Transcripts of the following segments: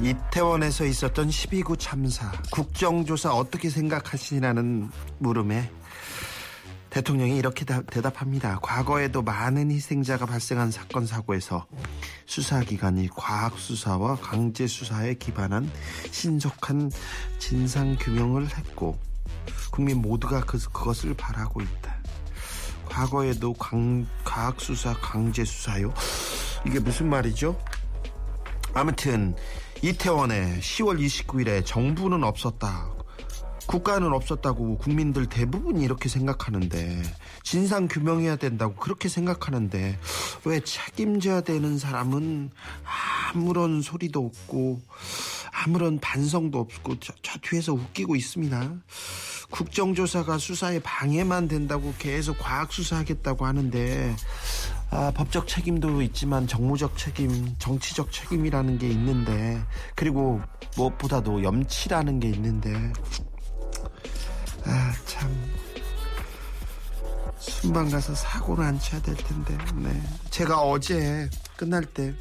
이태원에서 있었던 12구 참사 국정조사 어떻게 생각하시냐는 물음에 대통령이 이렇게 다- 대답합니다. 과거에도 많은 희생자가 발생한 사건 사고에서 수사기관이 과학수사와 강제수사에 기반한 신속한 진상규명을 했고 국민 모두가 그, 그것을 바라고 있다. 과거에도 광- 과학수사 강제수사요? 이게 무슨 말이죠? 아무튼 이태원에 10월 29일에 정부는 없었다. 국가는 없었다고 국민들 대부분이 이렇게 생각하는데 진상 규명해야 된다고 그렇게 생각하는데 왜 책임져야 되는 사람은 아무런 소리도 없고 아무런 반성도 없고 저, 저 뒤에서 웃기고 있습니다. 국정조사가 수사에 방해만 된다고 계속 과학 수사하겠다고 하는데 아, 법적 책임도 있지만 정무적 책임, 정치적 책임이라는 게 있는데 그리고 무엇보다도 염치라는 게 있는데. 아 참. 순방 가서 사고를 안 쳐야 될 텐데. 네. 제가 어제 끝날 때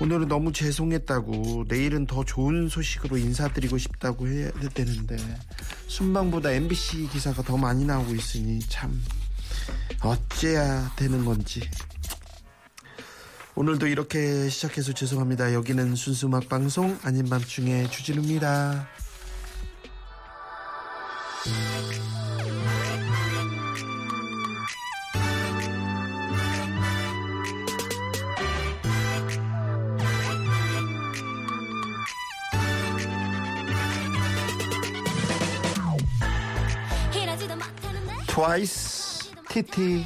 오늘은 너무 죄송했다고 내일은 더 좋은 소식으로 인사드리고 싶다고 해야 되는데 순방보다 MBC 기사가 더 많이 나오고 있으니 참 어째야 되는 건지 오늘도 이렇게 시작해서 죄송합니다. 여기는 순수 음악 방송 아닌 밤중에 주진우입니다. 트와이스 하늘이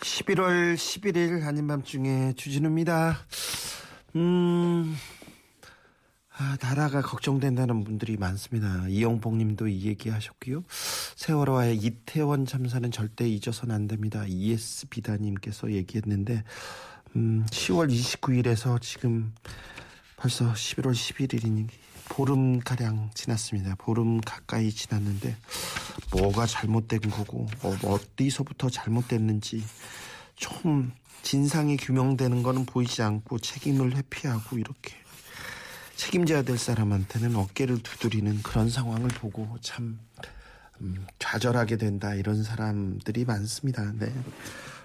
11월 11일 아닌 밤중에 주진우입니다. 음, 아, 나라가 걱정된다는 분들이 많습니다. 이영복 님도 이 얘기 하셨고요. 세월호와의 이태원 참사는 절대 잊어서는 안 됩니다. ES비다님께서 얘기했는데, 음, 10월 29일에서 지금 벌써 11월 11일이니 보름 가량 지났습니다. 보름 가까이 지났는데, 뭐가 잘못된 거고, 어, 어디서부터 잘못됐는지, 좀 진상이 규명되는 거는 보이지 않고 책임을 회피하고 이렇게 책임져야 될 사람한테는 어깨를 두드리는 그런 상황을 보고 참 음, 좌절하게 된다 이런 사람들이 많습니다. 네.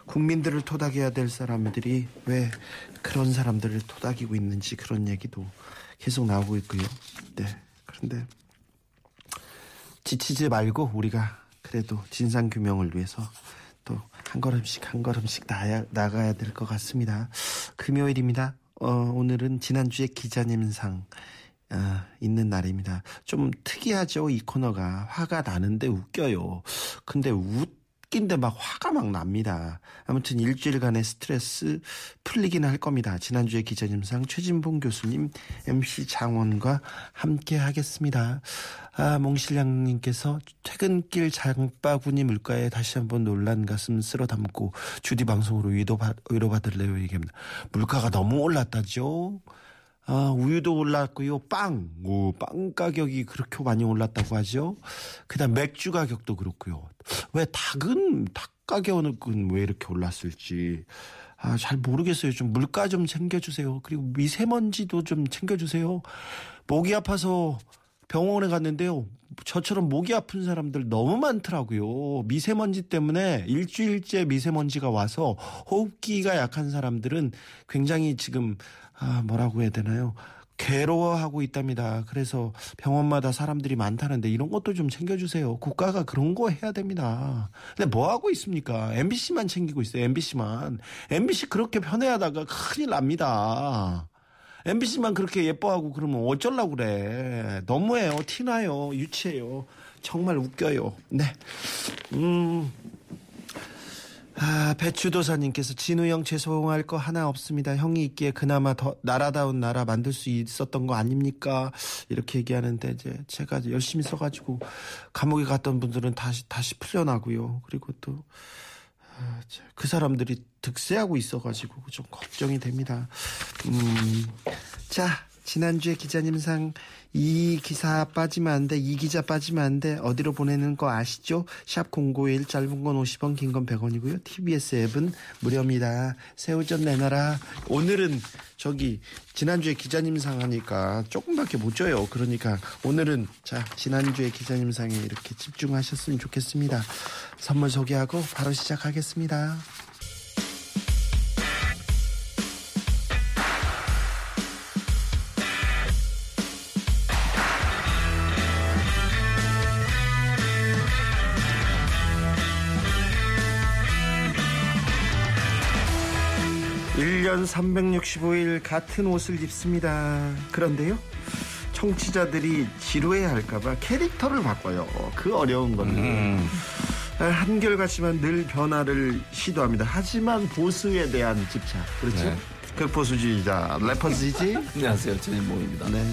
국민들을 토닥여야 될 사람들이 왜 그런 사람들을 토닥이고 있는지 그런 얘기도 계속 나오고 있고요. 네. 그런데 지치지 말고 우리가 그래도 진상 규명을 위해서 또 한 걸음씩 한 걸음씩 나야, 나가야 될 것 같습니다. 금요일입니다. 어, 오늘은 지난주에 기자님상 아, 있는 날입니다. 좀 특이하죠, 이 코너가. 화가 나는데 웃겨요. 근데 웃긴데 막 화가 막 납니다. 아무튼 일주일간의 스트레스 풀리긴 할 겁니다. 지난주에 기자님상 최진봉 교수님, MC 장원과 함께 하겠습니다. 아, 몽실량님께서 퇴근길 장바구니 물가에 다시 한번 놀란 가슴 쓸어 담고 주디 방송으로 위로받, 위로받을래요 얘기합니다. 물가가 너무 올랐다죠? 아, 우유도 올랐고요. 빵. 오, 빵 가격이 그렇게 많이 올랐다고 하죠. 그다음 맥주 가격도 그렇고요. 왜 닭은 닭 가격은 왜 이렇게 올랐을지 아, 잘 모르겠어요. 좀 물가 좀 챙겨 주세요. 그리고 미세먼지도 좀 챙겨 주세요. 목이 아파서 병원에 갔는데요. 저처럼 목이 아픈 사람들 너무 많더라고요. 미세먼지 때문에 일주일째 미세먼지가 와서 호흡기가 약한 사람들은 굉장히 지금 아, 뭐라고 해야 되나요? 괴로워하고 있답니다. 그래서 병원마다 사람들이 많다는데 이런 것도 좀 챙겨주세요. 국가가 그런 거 해야 됩니다. 근데 뭐 하고 있습니까? MBC만 챙기고 있어요. MBC만. MBC 그렇게 편애하다가 큰일 납니다. MBC만 그렇게 예뻐하고 그러면 어쩌려고 그래. 너무해요. 티나요. 유치해요. 정말 웃겨요. 네. 음. 아, 배추도사님께서 진우 형 죄송할 거 하나 없습니다. 형이 있기에 그나마 더 나라다운 나라 만들 수 있었던 거 아닙니까? 이렇게 얘기하는데 이제 제가 열심히 써가지고 감옥에 갔던 분들은 다시 다시 풀려나고요. 그리고 또 그 사람들이 득세하고 있어가지고 좀 걱정이 됩니다. 음, 자, 지난주에 기자님상 이 기사 빠지면 안 돼, 이 기자 빠지면 안 돼, 어디로 보내는 거 아시죠? 샵 091, 짧은 건 50원, 긴 건 100원이고요. TBS 앱은 무료입니다. 새우젓 내놔라. 오늘은 저기, 지난주에 기자님상 하니까 조금밖에 못 줘요. 그러니까 오늘은 자, 지난주에 기자님상에 이렇게 집중하셨으면 좋겠습니다. 선물 소개하고 바로 시작하겠습니다. 일년 365일 같은 옷을 입습니다. 그런데요. 청취자들이 지루해 할까봐 캐릭터를 바꿔요. 그 어려운 건데. 아, 한결같지만 늘 변화를 시도합니다. 하지만 보수에 대한 집착. 그렇죠? 네. 극보수주의자, 래퍼지지? 안녕하세요. 전인봉입니다. 네.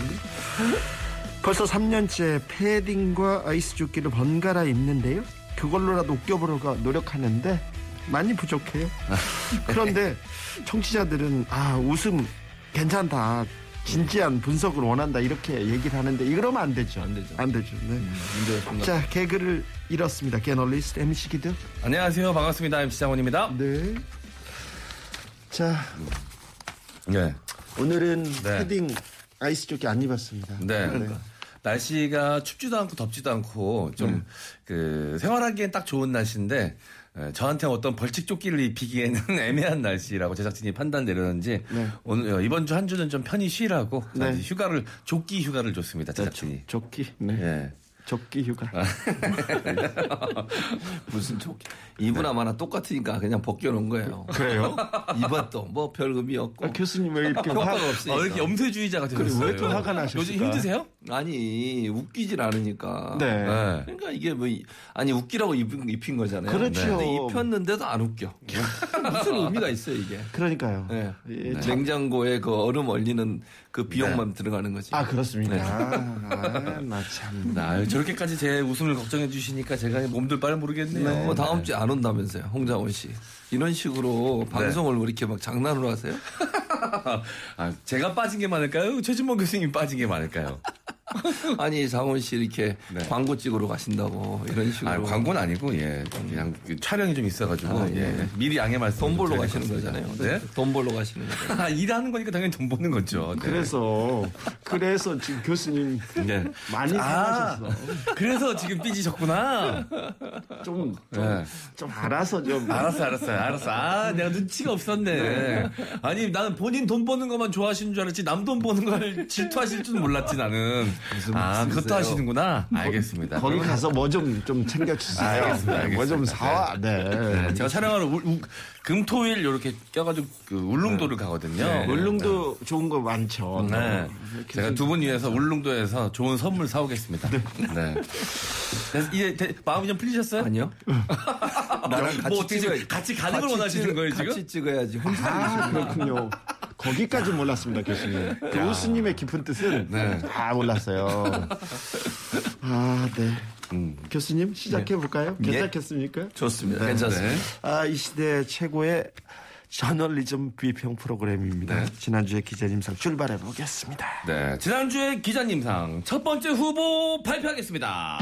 벌써 3년째 패딩과 아이스 조끼를 번갈아 입는데요. 그걸로라도 웃겨보려고 노력하는데 많이 부족해요. 그런데 청취자들은 아 웃음 괜찮다. 진지한 분석을 원한다 이렇게 얘기를 하는데 이러면 안 되죠. 안 되죠. 안 되죠. 네. 좀자 개그를 잃었습니다. 개널리스트 MC 기드. 안녕하세요. 반갑습니다. MC 장원입니다. 네. 자 네. 오늘은 네. 패딩 아이스 조끼 안 입었습니다. 네. 날씨가 춥지도 않고 덥지도 않고 좀그 생활하기엔 딱 좋은 날씨인데 에, 저한테 어떤 벌칙 조끼를 입히기에는 애매한 날씨라고 제작진이 판단 내렸는지 네. 오늘 어, 이번 주 한 주는 좀 편히 쉬라고 네. 휴가를 조끼 휴가를 줬습니다 제작진이. 조끼. 네. 예. 조끼 휴가. 무슨 조끼. 이분아마나 똑같으니까 그냥 벗겨놓은 거예요. 그래요? 입었도 뭐 별 의미 없고. 아, 교수님 왜 이렇게 효과가 화, 없으니까. 어, 이렇게 염세주의자가 되셨어요. 왜또 화가 나셨을까? 요즘 힘드세요? 아니 웃기질 않으니까. 네. 네. 그러니까 이게 뭐 이- 아니 웃기라고 입힌, 입힌 거잖아요. 그렇죠. 근데 입혔는데도 안 웃겨. 무슨 의미가 있어요 이게. 그러니까요. 네. 예, 참- 냉장고에 그 얼음 얼리는 그 비용만 들어가는 거지. 아 그렇습니다. 아, 나 참. 아, 저렇게까지 제 웃음을 걱정해 주시니까 제가 몸둘 바를 모르겠네요. 뭐 다음 주에 안 온다면서요, 홍장원 씨. 이런 식으로 네. 방송을 왜 이렇게 막 장난으로 하세요? 아, 제가 빠진 게 많을까요? 최진모 교수님 빠진 게 많을까요? 아니 장원 씨 이렇게 네. 광고 찍으러 가신다고 이런 식으로 아, 광고는 아니고, 예. 그냥 그 촬영이 좀 있어가지고, 아, 예. 예. 미리 양해 말씀. 돈 벌러 좀 가시는. 거잖아요. 네? 돈 벌러 가시는 거잖아요. 아, 일하는 거니까 당연히 돈 버는 거죠. 네. 그래서 그래서 지금 교수님 네. 많이 아, 상하셨어. 그래서 지금 삐지셨구나. 좀, 좀, 네. 좀 알아서 좀. 알았어, 알았어, 알았어. 아, 내가 눈치가 없었네. 아니, 나는 본인 돈 버는 것만 좋아하시는 줄 알았지, 남 돈 버는 걸 질투하실 줄 몰랐지, 나는. 아, 그것도 말씀이세요? 하시는구나. 알겠습니다. 거기 가서 뭐 좀 좀 챙겨주세요. 알겠습니다, 알겠습니다. 뭐 좀 사와. 네. 네, 제가 촬영하러 울- 우- 금토일 이렇게 껴가지고 그 울릉도를 가거든요. 울릉도 좋은 거 많죠. 네. 제가 두 분 위해서 울릉도에서 좋은 선물 사오겠습니다. 네. 그래서 이제 대- 마음이 좀 풀리셨어요? 아니요. 나랑 같이 뭐 어떻게 찍어야 지금 같이 가는 걸 같이 원하시는 찍- 거예요, 지금? 같이 찍어야지. 혼자 아, 그렇군요. 거기까지 몰랐습니다, 교수님. 교수님의 깊은 뜻은 네. 다 몰랐어요. 아, 네. 음. 교수님 시작해 볼까요? 예. 괜찮겠습니까? 좋습니다. 괜찮습니다. 네. 아, 이 시대 최고의 저널리즘 비평 프로그램입니다. 지난주에 기자님상 출발해 보겠습니다. 네. 지난주에 기자님상 첫 번째 후보 발표하겠습니다.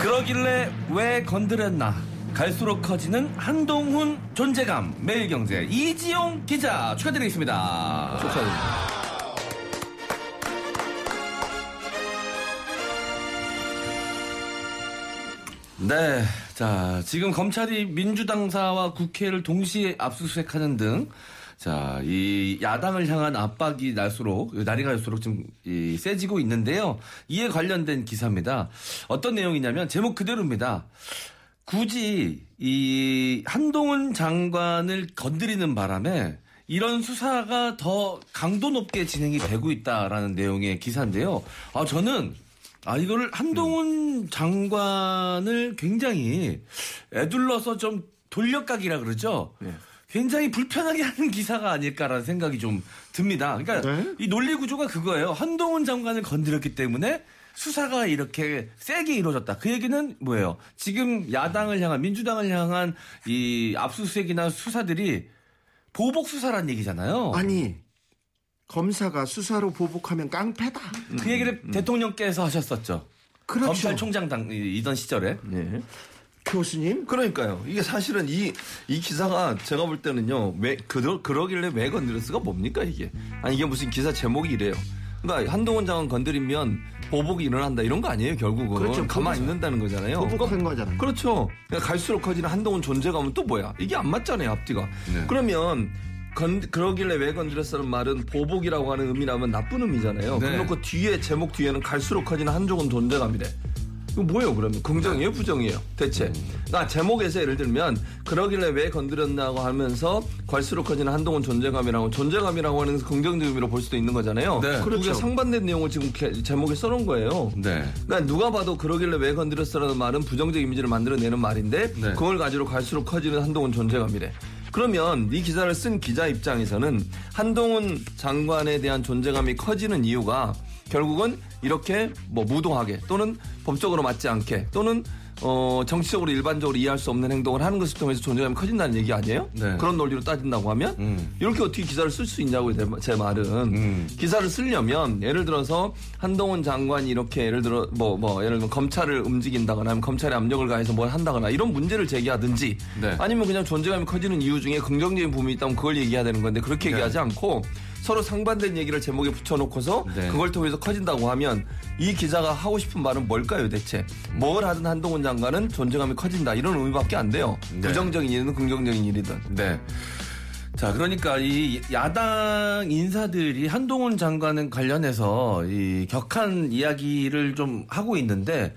그러길래 왜 건드렸나? 갈수록 커지는 한동훈 존재감. 매일경제 이지용 기자 축하드리겠습니다. 축하드립니다. 네. 자, 지금 검찰이 민주당사와 국회를 동시에 압수수색하는 등, 자, 이 야당을 향한 압박이 날수록, 날이 갈수록 좀 이, 세지고 있는데요. 이에 관련된 기사입니다. 어떤 내용이냐면, 제목 그대로입니다. 굳이 이 한동훈 장관을 건드리는 바람에 이런 수사가 더 강도 높게 진행이 되고 있다라는 내용의 기사인데요. 아 저는 아 이거를 한동훈 장관을 굉장히 애둘러서 좀 돌려가기라 그러죠. 굉장히 불편하게 하는 기사가 아닐까라는 생각이 좀 듭니다. 그러니까 네? 이 논리 구조가 그거예요. 한동훈 장관을 건드렸기 때문에 수사가 이렇게 세게 이루어졌다. 그 얘기는 뭐예요? 지금 야당을 향한 민주당을 향한 이 압수수색이나 수사들이 보복 수사란 얘기잖아요. 아니 검사가 수사로 보복하면 깡패다. 그 얘기를 대통령께서 하셨었죠. 그렇죠. 검찰총장 당이던 시절에. 예. 교수님 그러니까요. 이게 사실은 이, 이 기사가 제가 볼 때는요, 왜, 그러, 그러길래 왜 건드렸을까 뭡니까, 이게? 아니, 이게 무슨 기사 제목이 이래요. 그러니까 한동훈 장관 건드리면 보복이 일어난다 이런 거 아니에요, 결국은. 그렇죠. 가만히 있는다는 거잖아요. 보복한 거잖아요. 그렇죠. 그러니까 갈수록 커지는 한동훈 존재감은 또 뭐야? 이게 안 맞잖아요, 앞뒤가. 네. 그러면 건, 그러길래 왜 건드렸다는 말은 보복이라고 하는 의미라면 나쁜 의미잖아요. 네. 그래놓고 뒤에 제목 뒤에는 갈수록 커지는 한종훈 존재감이래. 이거 뭐예요, 그러면? 긍정이에요, 부정이에요? 대체. 그러니까 제목에서 예를 들면, 그러길래 왜 건드렸나고 하면서, 갈수록 커지는 한동훈 존재감이라고, 존재감이라고 하는 긍정적 의미로 볼 수도 있는 거잖아요. 네. 그게 그렇죠. 상반된 내용을 지금 게- 제목에 써놓은 거예요. 네. 그러니까 누가 봐도 그러길래 왜 건드렸어라는 말은 부정적 이미지를 만들어내는 말인데 네. 그걸 가지고 갈수록 커지는 한동훈 존재감이래. 그러면 이 기사를 쓴 기자 입장에서는 한동훈 장관에 대한 존재감이 커지는 이유가 결국은 이렇게 뭐 무도하게 또는 법적으로 맞지 않게 또는 어 정치적으로 일반적으로 이해할 수 없는 행동을 하는 것을 통해서 존재감이 커진다는 얘기 아니에요? 네. 그런 논리로 따진다고 하면 음. 이렇게 어떻게 기사를 쓸 수 있냐고요, 제- 제 말은. 음. 기사를 쓰려면 예를 들어서 한동훈 장관이 이렇게 예를 들어 뭐뭐 예를 들면 검찰을 움직인다거나 아니면 검찰에 압력을 가해서 뭘 한다거나 이런 문제를 제기하든지 네. 아니면 그냥 존재감이 커지는 이유 중에 긍정적인 부분이 있다면 그걸 얘기해야 되는 건데 그렇게 얘기하지 않고 서로 상반된 얘기를 제목에 붙여놓고서 네. 그걸 통해서 커진다고 하면 이 기자가 하고 싶은 말은 뭘까요 대체 뭘 하든 한동훈 장관은 존재감이 커진다 이런 의미밖에 안 돼요 네. 부정적인 일이든 긍정적인 일이든 네. 자, 그러니까 이 야당 인사들이 한동훈 장관은 관련해서 이 격한 이야기를 좀 하고 있는데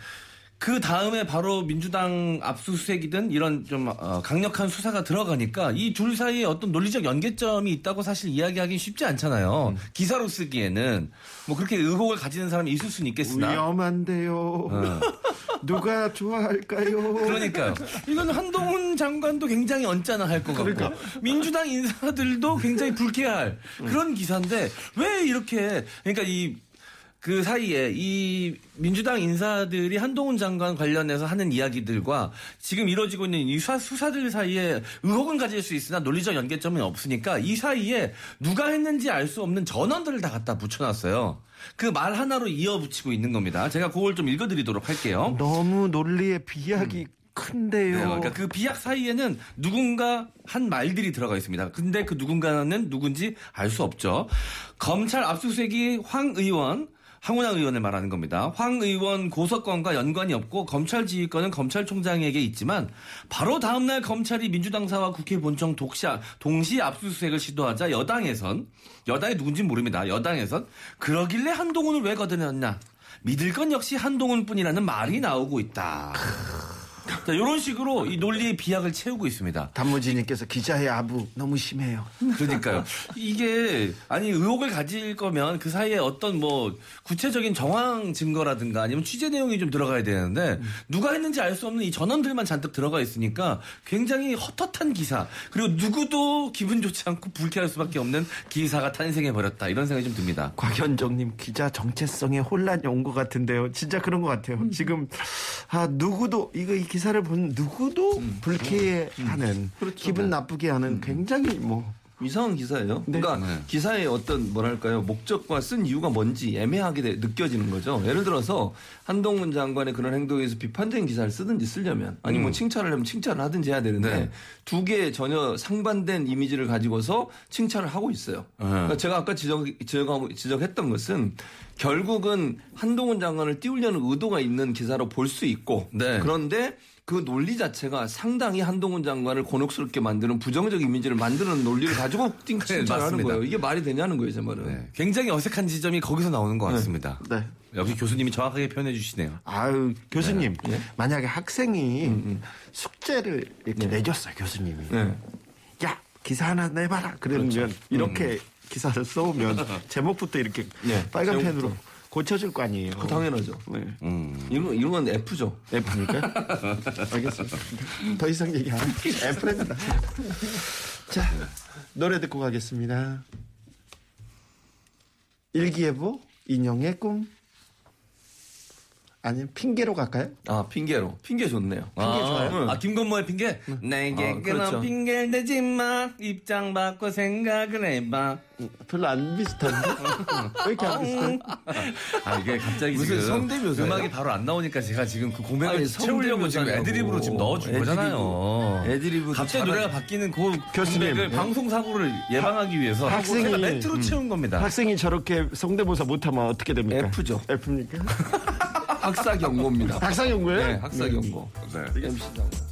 그 다음에 바로 민주당 압수수색이든 이런 좀 어, 강력한 수사가 들어가니까 이 둘 사이에 어떤 논리적 연계점이 있다고 사실 이야기하기 쉽지 않잖아요. 기사로 쓰기에는 뭐 그렇게 의혹을 가지는 사람이 있을 수는 있겠으나 위험한데요. 누가 좋아할까요? 그러니까요. 이건 한동훈 장관도 굉장히 언짢아 할 것 같고 민주당 인사들도 굉장히 불쾌할 그런 기사인데 왜 이렇게 그러니까 이 그 사이에 이 민주당 인사들이 한동훈 장관 관련해서 하는 이야기들과 지금 이루어지고 있는 이 수사, 수사들 사이에 의혹은 가질 수 있으나 논리적 연계점이 없으니까 이 사이에 누가 했는지 알 수 없는 전원들을 다 갖다 붙여놨어요. 그말 하나로 이어붙이고 있는 겁니다. 제가 그걸 좀 읽어드리도록 할게요. 너무 논리의 비약이 큰데요. 네, 그러니까 그 비약 사이에는 누군가 한 말들이 들어가 있습니다. 근데 그 누군가는 누군지 알 수 없죠. 검찰 압수수색이 황 의원, 황운하 의원을 말하는 겁니다. 황 의원 고소건과 연관이 없고 검찰 지휘권은 검찰총장에게 있지만 바로 다음날 검찰이 민주당사와 국회 본청 독시, 동시 압수수색을 시도하자 여당에선 여당이 누군지 모릅니다. 여당에선 그러길래 한동훈을 왜 거드렸냐. 믿을 건 역시 한동훈뿐이라는 말이 나오고 있다. 자, 이런 식으로 이 논리의 비약을 채우고 있습니다. 단무지님께서 기자의 아부 너무 심해요. 그러니까요. 이게 아니 의혹을 가질 거면 그 사이에 어떤 뭐 구체적인 정황 증거라든가 아니면 취재 내용이 좀 들어가야 되는데 누가 했는지 알 수 없는 이 전원들만 잔뜩 들어가 있으니까 굉장히 헛헛한 기사 그리고 누구도 기분 좋지 않고 불쾌할 수밖에 없는 기사가 탄생해 버렸다 이런 생각이 좀 듭니다. 곽현정님 기자 정체성에 혼란이 온 것 같은데요. 진짜 그런 것 같아요. 지금 아 누구도 이거 이 기사 를 본 누구도 불쾌해하는 기분 나쁘게 하는 굉장히 뭐 이상한 기사예요. 그러니까 네. 기사의 어떤 뭐랄까요 목적과 쓴 이유가 뭔지 애매하게 돼- 느껴지는 거죠. 예를 들어서 한동훈 장관의 그런 행동에 대해서 비판적인 기사를 쓰든지 쓰려면 아니 뭐 칭찬을 하면 칭찬을 하든지 해야 되는데 네. 두 개의 전혀 상반된 이미지를 가지고서 칭찬을 하고 있어요. 그러니까 제가 아까 지적, 지적, 지적했던 것은 결국은 한동훈 장관을 띄우려는 의도가 있는 기사로 볼 수 있고 네. 그런데 그 논리 자체가 상당히 한동훈 장관을 곤혹스럽게 만드는 부정적 이미지를 만드는 논리를 가지고 띵크를 하는 맞습니다. 거예요. 이게 말이 되냐는 거예요, 제 말은. 네, 굉장히 어색한 지점이 거기서 나오는 것 같습니다. 네. 역시 교수님이 정확하게 표현해 주시네요. 아유 교수님 예? 만약에 학생이 숙제를 이렇게 내줬어요 교수님이 네. 야 기사 하나 내봐라 그러면 그렇죠. 이렇게 기사를 써오면 제목부터 이렇게 네, 빨간 제목부터. 펜으로 고쳐줄 거 아니에요. 그 당연하죠. 네. 음. 이런, 이런 건 F죠. F니까 알겠습니다. 더 이상 얘기 안 할게요. F랍니다. 자 노래 듣고 가겠습니다. 일기예보 인형의 꿈 아니면 핑계로 갈까요? 아, 핑계로. 핑계 좋네요. 아, 좋아요? 아, 김건모의 핑계? 내게 아, 그런 그렇죠. 핑계를 대지 마. 입장 바꿔 생각을 해봐. 별로 안 비슷한데? 왜 이렇게 안 비슷해? 아, 이게 갑자기 무슨 지금 성대묘사예요? 음악이 바로 안 나오니까 제가 지금 그 아니, 채우려고 지금. 애드립으로 지금 넣어준 애드리브. 거잖아요. 애드리브도 갑자기 잘하- 노래가 바뀌는 그 교수님. 고백을 방송사고를 예방하기 위해서 학생이- 멘트로 음. 채운 겁니다. 학생이 저렇게 성대모사 못하면 어떻게 됩니까? F죠. F입니까? 학사 경고입니다. 학사 연구예요? 네, 학사 경고. 네. MC 네가 지금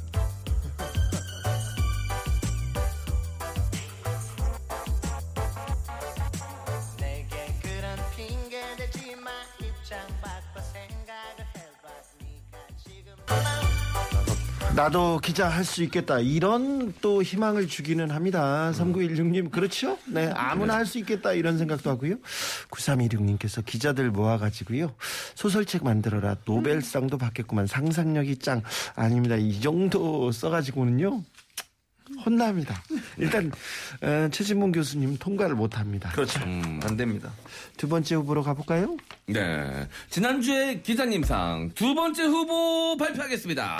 나도 기자 할 수 있겠다. 이런 또 희망을 주기는 합니다. 3916님, 그렇죠? 네, 아무나 할 수 있겠다. 이런 생각도 하고요. 9316님께서 기자들 모아가지고요. 소설책 만들어라. 노벨상도 받겠구만. 상상력이 짱. 아닙니다. 이 정도 써가지고는요. 혼납니다. 일단, 어, 최진봉 교수님 통과를 못 합니다. 그렇죠. 안 됩니다. 두 번째 후보로 가볼까요? 네. 지난주에 기자님상 두 번째 후보 발표하겠습니다.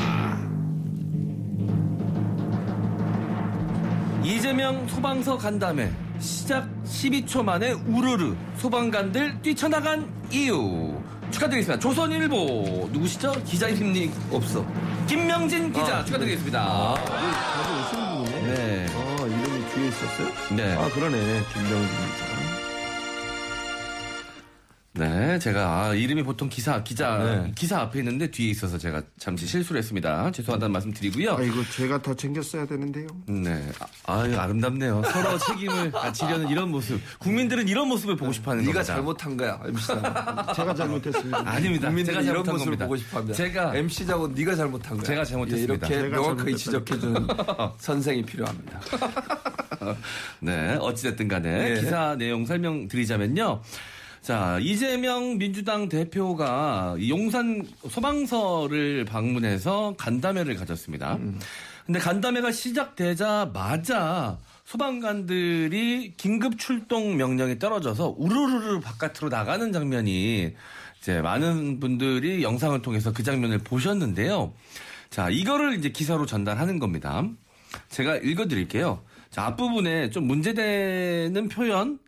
이재명 소방서 간담회 시작 12초 만에 우르르 소방관들 뛰쳐나간 이유 축하드리겠습니다. 조선일보 누구시죠? 기자 이름이 없어. 김명진 기자 아, 축하드리겠습니다. 다들 오시는 분이네. 네. 아, 이름이 뒤에 있었어요? 네. 아, 그러네. 김병진 기자. 네, 제가 아, 이름이 보통 기사 기자 네. 기사 앞에 있는데 뒤에 있어서 제가 잠시 실수를 했습니다. 죄송하다는 말씀 드리고요. 아, 이거 제가 더 챙겼어야 되는데요. 네, 아, 아유, 아름답네요. 서로 책임을 지려는 이런 모습. 국민들은 이런 모습을 보고 싶어하는 네가 겁니다. 잘못한 거야, MC. 제가 잘못했습니다. 아닙니다. 제가 이런 잘못한 모습을 겁니다. 보고 싶어합니다. 제가 MC 자고 네가 잘못한 거야. 제가 잘못했습니다. 예, 이렇게 명확하게. 지적해주는 선생이 필요합니다. 네, 어찌됐든 간에 네. 기사 내용 설명드리자면요. 자, 이재명 민주당 대표가 이 용산 소방서를 방문해서 간담회를 가졌습니다. 근데 간담회가 시작되자마자 소방관들이 긴급 출동 명령이 떨어져서 우르르르 바깥으로 나가는 장면이 이제 많은 분들이 영상을 통해서 그 장면을 보셨는데요. 자, 이거를 이제 기사로 전달하는 겁니다. 제가 읽어드릴게요. 자, 앞부분에 좀 문제되는 표현.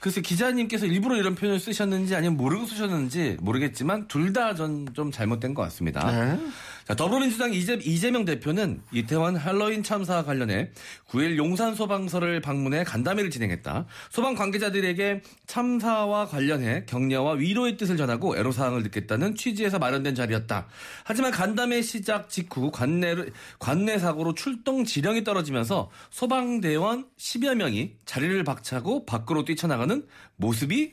글쎄 기자님께서 일부러 이런 표현을 쓰셨는지 아니면 모르고 쓰셨는지 모르겠지만 둘 다 전 좀 잘못된 것 같습니다. 네. 자, 더불어민주당 이재, 이재명 대표는 이태원 할로윈 참사와 관련해 9일 용산 소방서를 방문해 간담회를 진행했다. 소방 관계자들에게 참사와 관련해 격려와 위로의 뜻을 전하고 애로사항을 듣겠다는 취지에서 마련된 자리였다. 하지만 간담회 시작 직후 관내, 관내 사고로 출동 지령이 떨어지면서 소방대원 10여 명이 자리를 박차고 밖으로 뛰쳐나가는 모습이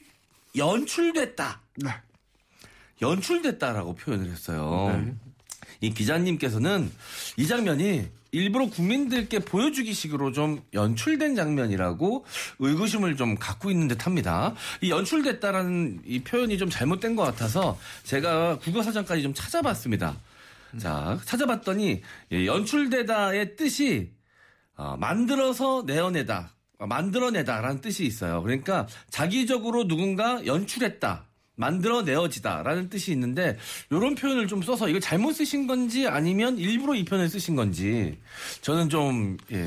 연출됐다. 네. 연출됐다라고 표현을 했어요. 네. 이 기자님께서는 이 장면이 일부러 국민들께 보여주기 식으로 좀 연출된 장면이라고 의구심을 좀 갖고 있는 듯 합니다. 이 연출됐다라는 이 표현이 좀 잘못된 것 같아서 제가 국어 사전까지 좀 찾아봤습니다. 자, 찾아봤더니 이 연출되다의 뜻이 어, 만들어서 내어내다, 어, 만들어내다라는 뜻이 있어요. 그러니까 자기적으로 누군가 연출했다. 만들어내어지다라는 뜻이 있는데 이런 표현을 좀 써서 이걸 잘못 쓰신 건지 아니면 일부러 이 표현을 쓰신 건지 저는 좀 예.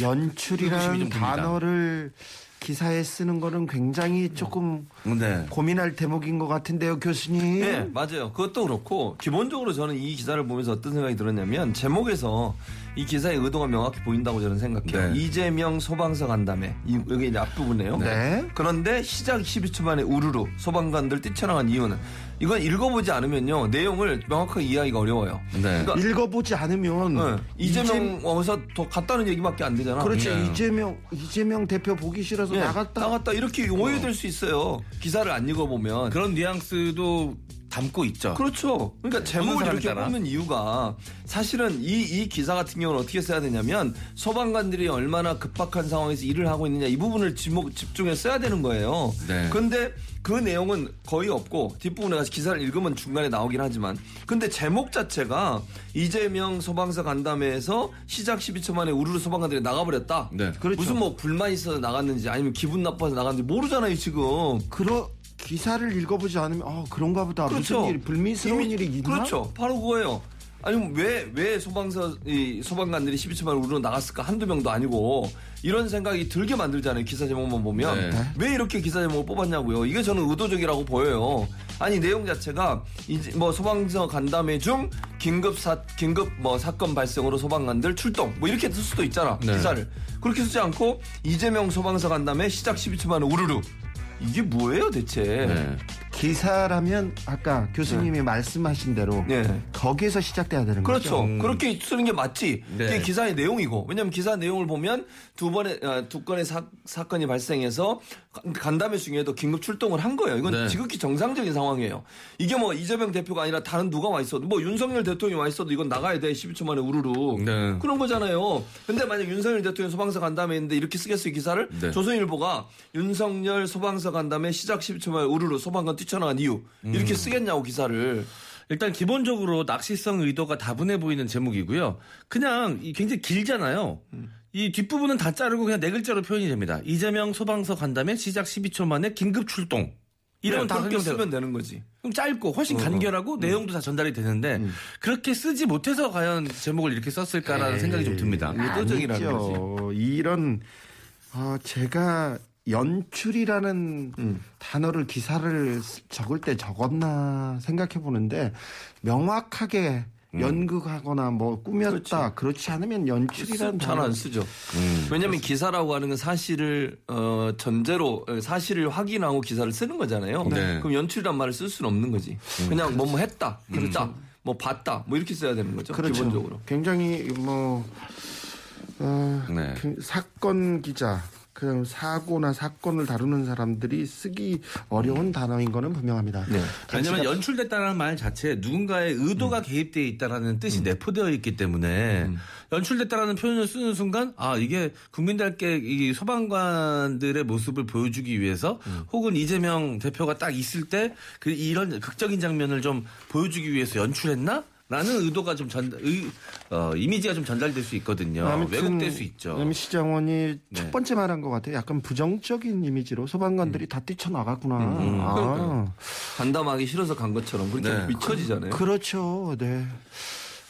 연출이라는. 단어를 기사에 쓰는 거는 굉장히 조금 네. 고민할 대목인 것 같은데요, 교수님. 네, 맞아요. 그것도 그렇고 기본적으로 저는 이 기사를 보면서 어떤 생각이 들었냐면 제목에서 이 기사의 의도가 명확히 보인다고 저는 생각해요. 네. 이재명 소방서 간담회 이- 여기 이제 앞부분이에요. 네. 그런데 시작 12초 만에 우르르 소방관들 뛰쳐나간 이유는 이건 읽어보지 않으면요 내용을 명확하게 이해하기가 어려워요. 네. 그러니까 읽어보지 않으면 네, 이재명 이재- 와서 더 갔다는 얘기밖에 안 되잖아. 그렇지 네. 이재명 이재명 대표 보기 싫어서 예, 나갔다. 나갔다 이렇게 오해될 수 있어요. 기사를 안 읽어보면. 그런 뉘앙스도 담고 있죠. 그렇죠. 그러니까 제목을 사람에 이렇게 따라. 뽑는 이유가 사실은 이, 이 기사 같은 경우는 어떻게 써야 되냐면 소방관들이 얼마나 급박한 상황에서 일을 하고 있느냐 이 부분을 지목, 집중해 써야 되는 거예요. 네. 근데 그 내용은 거의 없고 뒷부분에 가서 기사를 읽으면 중간에 나오긴 하지만 근데 제목 자체가 이재명 소방서 간담회에서 시작 12초 만에 우르르 소방관들이 나가버렸다. 네. 그렇죠. 무슨 뭐 불만 있어서 나갔는지 아니면 기분 나빠서 나갔는지 모르잖아요 지금. 그러 기사를 읽어보지 않으면 어 그런가 보다 그렇죠. 무슨 일 불미스러운 이미- 일이 있나? 그렇죠. 바로 그거예요. 아니 왜왜 소방서 이 소방관들이 12초 만에 우르르 나갔을까? 한두 명도 아니고. 이런 생각이 들게 만들잖아요 기사 제목만 보면. 네. 왜 이렇게 기사 제목을 뽑았냐고요. 이게 저는 의도적이라고 보여요. 아니 내용 자체가 이제 뭐 소방서 간담회 중 긴급 사 긴급 뭐 사건 발생으로 소방관들 출동. 뭐 이렇게 쓸 수도 있잖아 네. 기사를. 그렇게 쓰지 않고 이재명 소방서 간담회 시작 12초 만에 우르르. 이게 뭐예요 대체? 네. 기사라면 아까 교수님이 말씀하신 대로 네. 거기에서 시작돼야 되는 그렇죠. 거죠. 그렇게 쓰는 게 맞지. 네. 그게 기사의 내용이고. 왜냐하면 기사 내용을 보면 두 번의 아, 두 건의 사, 사건이 발생해서 간- 간담회 중에도 긴급 출동을 한 거예요. 이건 네. 지극히 정상적인 상황이에요. 이게 뭐 이재명 대표가 아니라 다른 누가 와 있어도 뭐 윤석열 대통령이 와 있어도 이건 나가야 돼. 12초 만에 우르르. 네. 그런 거잖아요. 근데 만약 윤석열 대통령 소방서 간담회 했는데 이렇게 쓰겠어요 기사를? 네. 조선일보가 윤석열 소방서 간담회 시작 12초 만에 우르르 소방관 뛰쳐나간 이유 음. 이렇게 쓰겠냐고 기사를. 일단 기본적으로 낚시성 의도가 다분해 보이는 제목이고요. 그냥 이 굉장히 길잖아요. 이 뒷부분은 다 자르고 그냥 네 글자로 표현이 됩니다. 이재명 소방서 간담회 시작 12초 만에 긴급 출동. 이러면 다 그렇게 설명돼요. 쓰면 되는 거지. 그럼 짧고 훨씬 간결하고 내용도 다 전달이 되는데 그렇게 쓰지 못해서 과연 제목을 이렇게 썼을까라는 생각이 좀 듭니다. 의도적이라는 거지. 아니죠. 이런 어, 제가 연출이라는 음. 단어를 기사를 쓰- 적을 때 적었나 생각해 보는데 명확하게 음. 연극하거나 뭐 꾸몄다 그렇지 않으면 연출이라는 잘안 단어 쓰죠. 왜냐하면 기사라고 하는 건 사실을 어, 전제로 어, 사실을 확인하고 기사를 쓰는 거잖아요. 네. 그럼 연출이란 말을 쓸 수는 없는 거지. 그냥 뭐 뭐 했다, 했다, 뭐 봤다, 뭐 이렇게 써야 되는 거죠. 그렇죠. 기본적으로. 굉장히 뭐 어, 네. 그 사건 기자 그냥 사고나 사건을 다루는 사람들이 쓰기 어려운 단어인 거는 분명합니다. 네. 왜냐하면 연출됐다는 말 자체에 누군가의 의도가 개입되어 있다라는 뜻이 내포되어 있기 때문에 연출됐다라는 표현을 쓰는 순간 아 이게 국민들께 이 소방관들의 모습을 보여주기 위해서 혹은 이재명 대표가 딱 있을 때 그 이런 극적인 장면을 좀 보여주기 위해서 연출했나? 라는 의도가 좀 전, 의, 어, 이미지가 좀 전달될 수 있거든요. 아무튼 왜곡될 수 있죠. MC 장원이 네. 첫 번째 말한 것 같아요. 약간 부정적인 이미지로 소방관들이 다 뛰쳐나갔구나. 음. 아, 간담하기 싫어서 간 것처럼 그렇게 네. 미쳐지잖아요. 그렇죠. 네.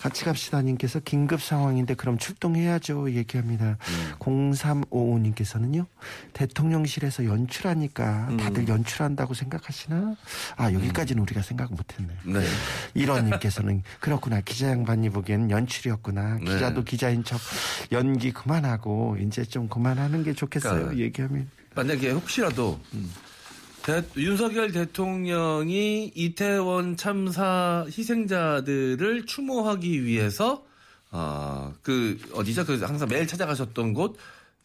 같이 갑시다 님께서 긴급 상황인데 그럼 출동해야죠 얘기합니다. 음. 0355님께서는요 대통령실에서 연출하니까 다들 음. 연출한다고 생각하시나? 아 여기까지는 우리가 생각 못했네. 네. 일원님께서는 그렇구나 기자 양반이 보기엔 연출이었구나 네. 기자도 기자인 척 연기 그만하고 이제 좀 그만하는 게 좋겠어요 그러니까 얘기하면 만약에 혹시라도 대- 윤석열 대통령이 이태원 참사 희생자들을 추모하기 위해서 아, 그 어디죠? 그 항상 매일 찾아가셨던 곳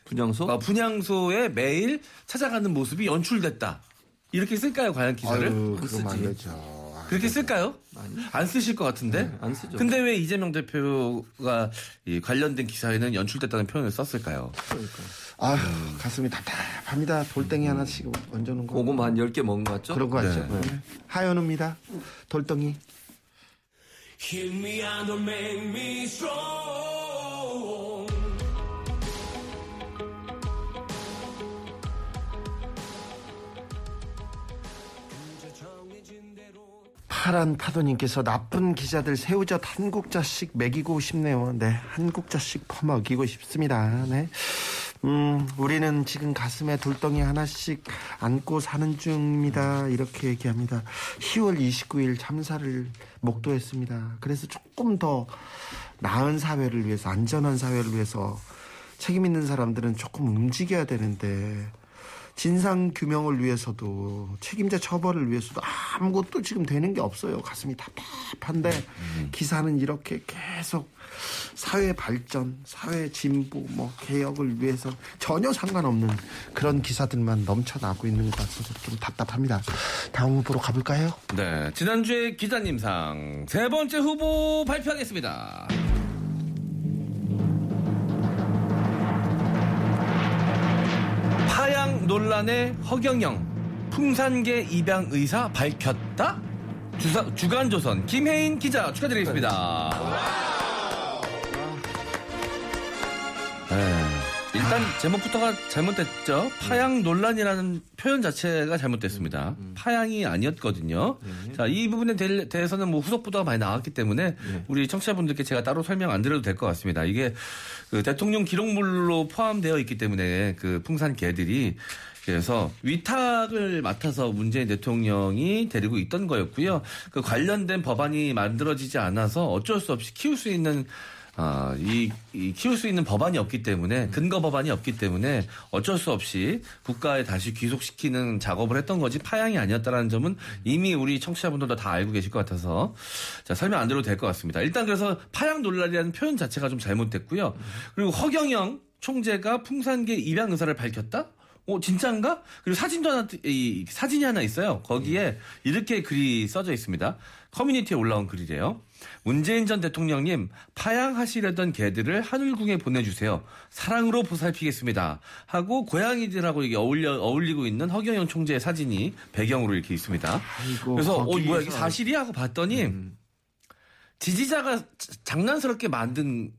분양소? 어, 분향소에 매일 찾아가는 모습이 연출됐다. 이렇게 쓸까요, 과연 기사를? 아유 그럼 안 되죠 그렇게 쓸까요? 안 쓰실 것 같은데. 안 쓰죠. 근데 왜 이재명 대표가 이 관련된 기사에는 연출됐다는 표현을 썼을까요? 아휴 가슴이 답답합니다 돌덩이 하나씩 얹어놓은 거 고구마 한 10개 먹은 거 같죠? 그런 거 같죠 네. 네. 하연우입니다 돌덩이 파란 파도님께서 나쁜 기자들 새우젓 한 국자씩 먹이고 싶네요. 네, 한 국자씩 퍼먹이고 싶습니다. 네. 음, 우리는 지금 가슴에 돌덩이 하나씩 안고 사는 중입니다. 이렇게 얘기합니다. 10월 29일 참사를 목도했습니다. 그래서 조금 더 나은 사회를 위해서 안전한 사회를 위해서 책임 있는 사람들은 조금 움직여야 되는데 진상 규명을 위해서도 책임자 처벌을 위해서도 아무것도 지금 되는 게 없어요. 가슴이 답답한데 기사는 이렇게 계속 사회 발전, 사회 진보, 뭐 개혁을 위해서 전혀 상관없는 그런 기사들만 넘쳐나고 있는 것 같아서 좀 답답합니다. 다음 후보로 가볼까요? 네, 지난주에 기자님상 세 번째 후보 발표하겠습니다. 파양 논란의 허경영 풍산계 입양 의사 밝혔다. 주사, 주간조선 김혜인 기자 축하드리겠습니다. 네, 일단 제목부터가 잘못됐죠. 파양 논란이라는 표현 자체가 잘못됐습니다. 파양이 아니었거든요. 자, 이 부분에 대- 대해서는 뭐 후속 보도가 많이 나왔기 때문에 우리 청취자분들께 제가 따로 설명 안 드려도 될 것 같습니다. 이게 그 대통령 기록물로 포함되어 있기 때문에 그 풍산 개들이 그래서 위탁을 맡아서 문재인 대통령이 데리고 있던 거였고요. 그 관련된 법안이 만들어지지 않아서 어쩔 수 없이 키울 수 있는 아, 이, 이 키울 수 있는 법안이 없기 때문에 근거 법안이 없기 때문에 어쩔 수 없이 국가에 다시 귀속시키는 작업을 했던 거지 파양이 아니었다라는 점은 이미 우리 청취자분들도 다 알고 계실 것 같아서 자 설명 안 드려도 될 것 같습니다. 일단 그래서 파양 논란이라는 표현 자체가 좀 잘못됐고요. 그리고 허경영 총재가 풍산계 입양 의사를 밝혔다? 어 진짜인가? 그리고 사진도 하나 이 사진이 하나 있어요. 거기에 이렇게 글이 써져 있습니다. 커뮤니티에 올라온 글이래요. 문재인 전 대통령님 파양하시려던 개들을 하늘궁에 보내주세요. 사랑으로 보살피겠습니다. 하고 고양이들하고 이게 어울려 어울리고 있는 허경영 총재의 사진이 배경으로 이렇게 있습니다. 아이고, 그래서 어 뭐야 이게 사실이야 하고 봤더니 지지자가 자- 장난스럽게 만든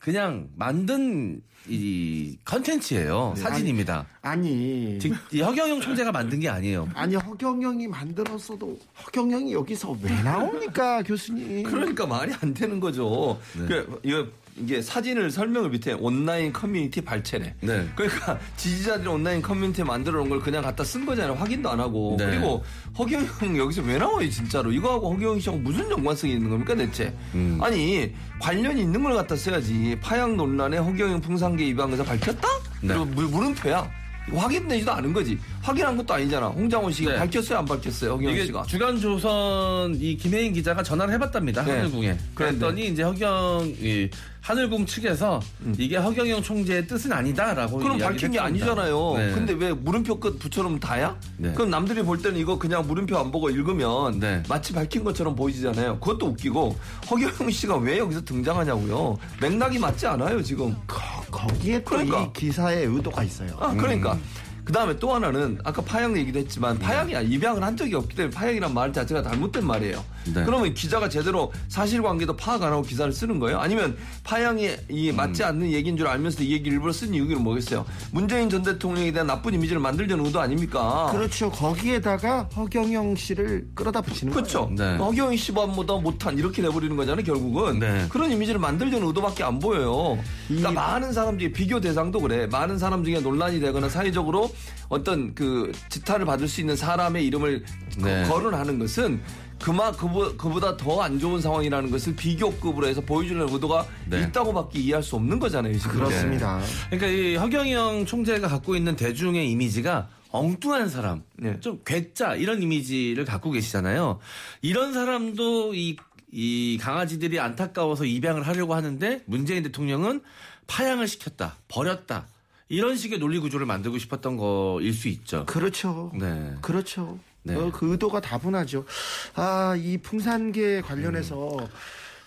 그냥 만든 이 컨텐츠예요. 사진입니다. 아니 직- 이 허경영 총재가 만든 게 아니에요. 아니 허경영이 만들었어도 허경영이 여기서 왜 나옵니까 교수님? 그러니까 말이 안 되는 거죠. 그, 이거 이게 사진을 설명을 밑에 온라인 커뮤니티 발췌래. 네. 그러니까 지지자들이 온라인 커뮤니티에 만들어 놓은 걸 그냥 갖다 쓴 거잖아요. 확인도 안 하고. 네. 그리고 허경영 여기서 왜 나와요, 진짜로? 이거하고 허경영 씨하고 무슨 연관성이 있는 겁니까, 대체? 음. 아니, 관련이 있는 걸 갖다 써야지. 파양 논란에 허경영 풍산계 입양의사 밝혔다? 네. 그리고 물- 물음표야. 확인되지도 않은 거지. 확인한 것도 아니잖아. 홍장원 씨가 네. 밝혔어요, 안 밝혔어요, 허경영 이게 씨가. 주간조선 이 김혜인 기자가 전화를 해봤답니다. 네. 하늘궁에. 그랬더니 이제 허경 이 하늘궁 측에서 이게 허경영 총재의 뜻은 아니다라고 음. 그럼 밝힌 게. 아니잖아요. 네. 근데 왜 물음표 끝 붙여놓으면 다야? 네. 그럼 남들이 볼 때는 이거 그냥 물음표 안 보고 읽으면 네. 마치 밝힌 것처럼 보이잖아요. 그것도 웃기고 허경영 씨가 왜 여기서 등장하냐고요. 맥락이 맞지 않아요 지금. 거, 거기에 또이 그러니까. 기사의 의도가 있어요. 아 그러니까. 그 다음에 또 하나는 아까 파양 얘기도 했지만 파양이 아니 입양을 한 적이 없기 때문에 파양이란 말 자체가 잘못된 말이에요. 네. 그러면 기자가 제대로 사실관계도 파악 안 하고 기사를 쓰는 거예요? 아니면 파양이 이 맞지 않는 얘기인 줄 알면서도 이 얘기를 일부러 쓴 이유는 뭐겠어요? 문재인 전 대통령에 대한 나쁜 이미지를 만들려는 의도 아닙니까? 그렇죠. 거기에다가 허경영 씨를 끌어다 붙이는 그렇죠. 네. 허경영 씨보다 못한 이렇게 내버리는 거잖아요, 결국은. 네. 그런 이미지를 만들려는 의도밖에 안 보여요. 그러니까 많은 사람 중에 비교 대상도 그래. 많은 사람 중에 논란이 되거나 사회적으로 어떤 그 지탄을 받을 수 있는 사람의 이름을 네. 거- 거론하는 것은 그마 그보, 그보다 더 안 좋은 상황이라는 것을 비교급으로 해서 보여주는 의도가 네. 있다고밖에 이해할 수 없는 거잖아요, 지금. 그렇습니다. 그러니까 이 허경영 총재가 갖고 있는 대중의 이미지가 엉뚱한 사람, 네. 좀 괴짜 이런 이미지를 갖고 계시잖아요. 이런 사람도 이, 이 강아지들이 안타까워서 입양을 하려고 하는데 문재인 대통령은 파양을 시켰다, 버렸다. 이런 식의 논리 구조를 만들고 싶었던 거일 수 있죠. 그렇죠. 네. 그렇죠. 네. 어, 그 의도가 다분하죠. 아, 이 풍산계 관련해서 음.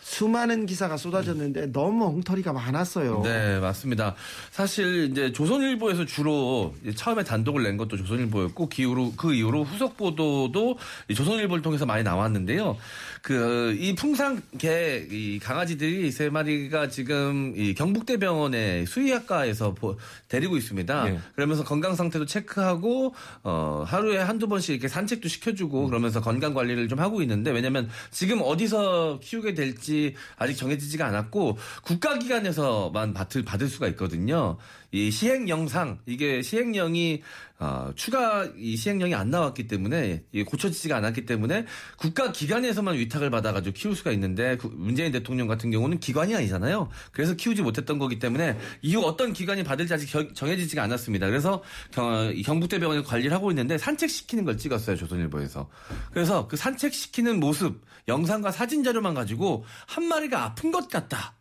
수많은 기사가 쏟아졌는데 너무 엉터리가 많았어요. 네, 맞습니다. 사실 이제 조선일보에서 주로 처음에 단독을 낸 것도 조선일보였고 그 이후로 그 이후로 후속 보도도 이 조선일보를 통해서 많이 나왔는데요. 그 이 풍산개 이 강아지들이 세 마리가 지금 이 경북대병원의 수의학과에서 보- 데리고 있습니다. 네. 그러면서 건강 상태도 체크하고 어 하루에 한두 번씩 이렇게 산책도 시켜주고 그러면서 건강 관리를 좀 하고 있는데 왜냐면 지금 어디서 키우게 될지 아직 정해지지가 않았고 국가기관에서만 받을 받을 수가 있거든요. 이 시행 영상 이게 시행령이 어, 추가 이 시행령이 안 나왔기 때문에 고쳐지지가 않았기 때문에 국가 기관에서만 위탁을 받아가지고 키울 수가 있는데 그 문재인 대통령 같은 경우는 기관이 아니잖아요. 그래서 키우지 못했던 거기 때문에 이후 어떤 기관이 받을지 아직 겨- 정해지지가 않았습니다. 그래서 경, 이 경북대병원에서 관리를 하고 있는데 산책시키는 걸 찍었어요 조선일보에서. 그래서 그 산책시키는 모습 영상과 사진 자료만 가지고 한 마리가 아픈 것 같다.